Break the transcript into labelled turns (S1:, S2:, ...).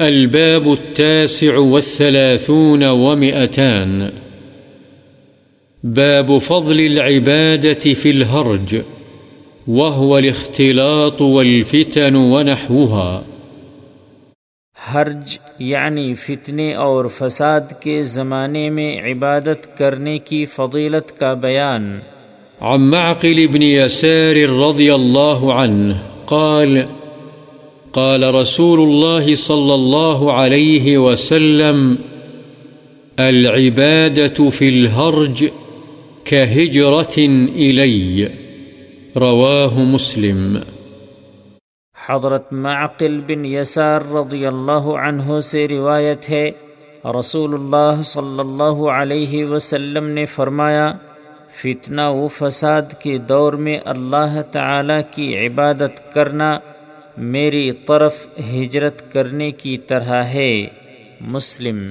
S1: الباب التاسع والثلاثون ومئتان. باب فضل العبادة في الهرج وهو الاختلاط والفتن ونحوها.
S2: حرج یعنی فتنے اور فساد کے زمانے میں عبادت کرنے کی فضیلت کا بیان۔
S1: عن معقل بن يسار رضي الله عنه قال قال رسول الله صلى الله عليه وسلم، العبادة في الهرج كهجرة إلي، رواه مسلم.
S2: حضرت معقل بن یسار رضی اللہ عنہ سے روایت ہے، رسول اللہ صلی اللہ علیہ وسلم نے فرمایا، فتنہ و فساد کے دور میں اللہ تعالی کی عبادت کرنا میری طرف ہجرت کرنے کی طرح ہے۔ مسلم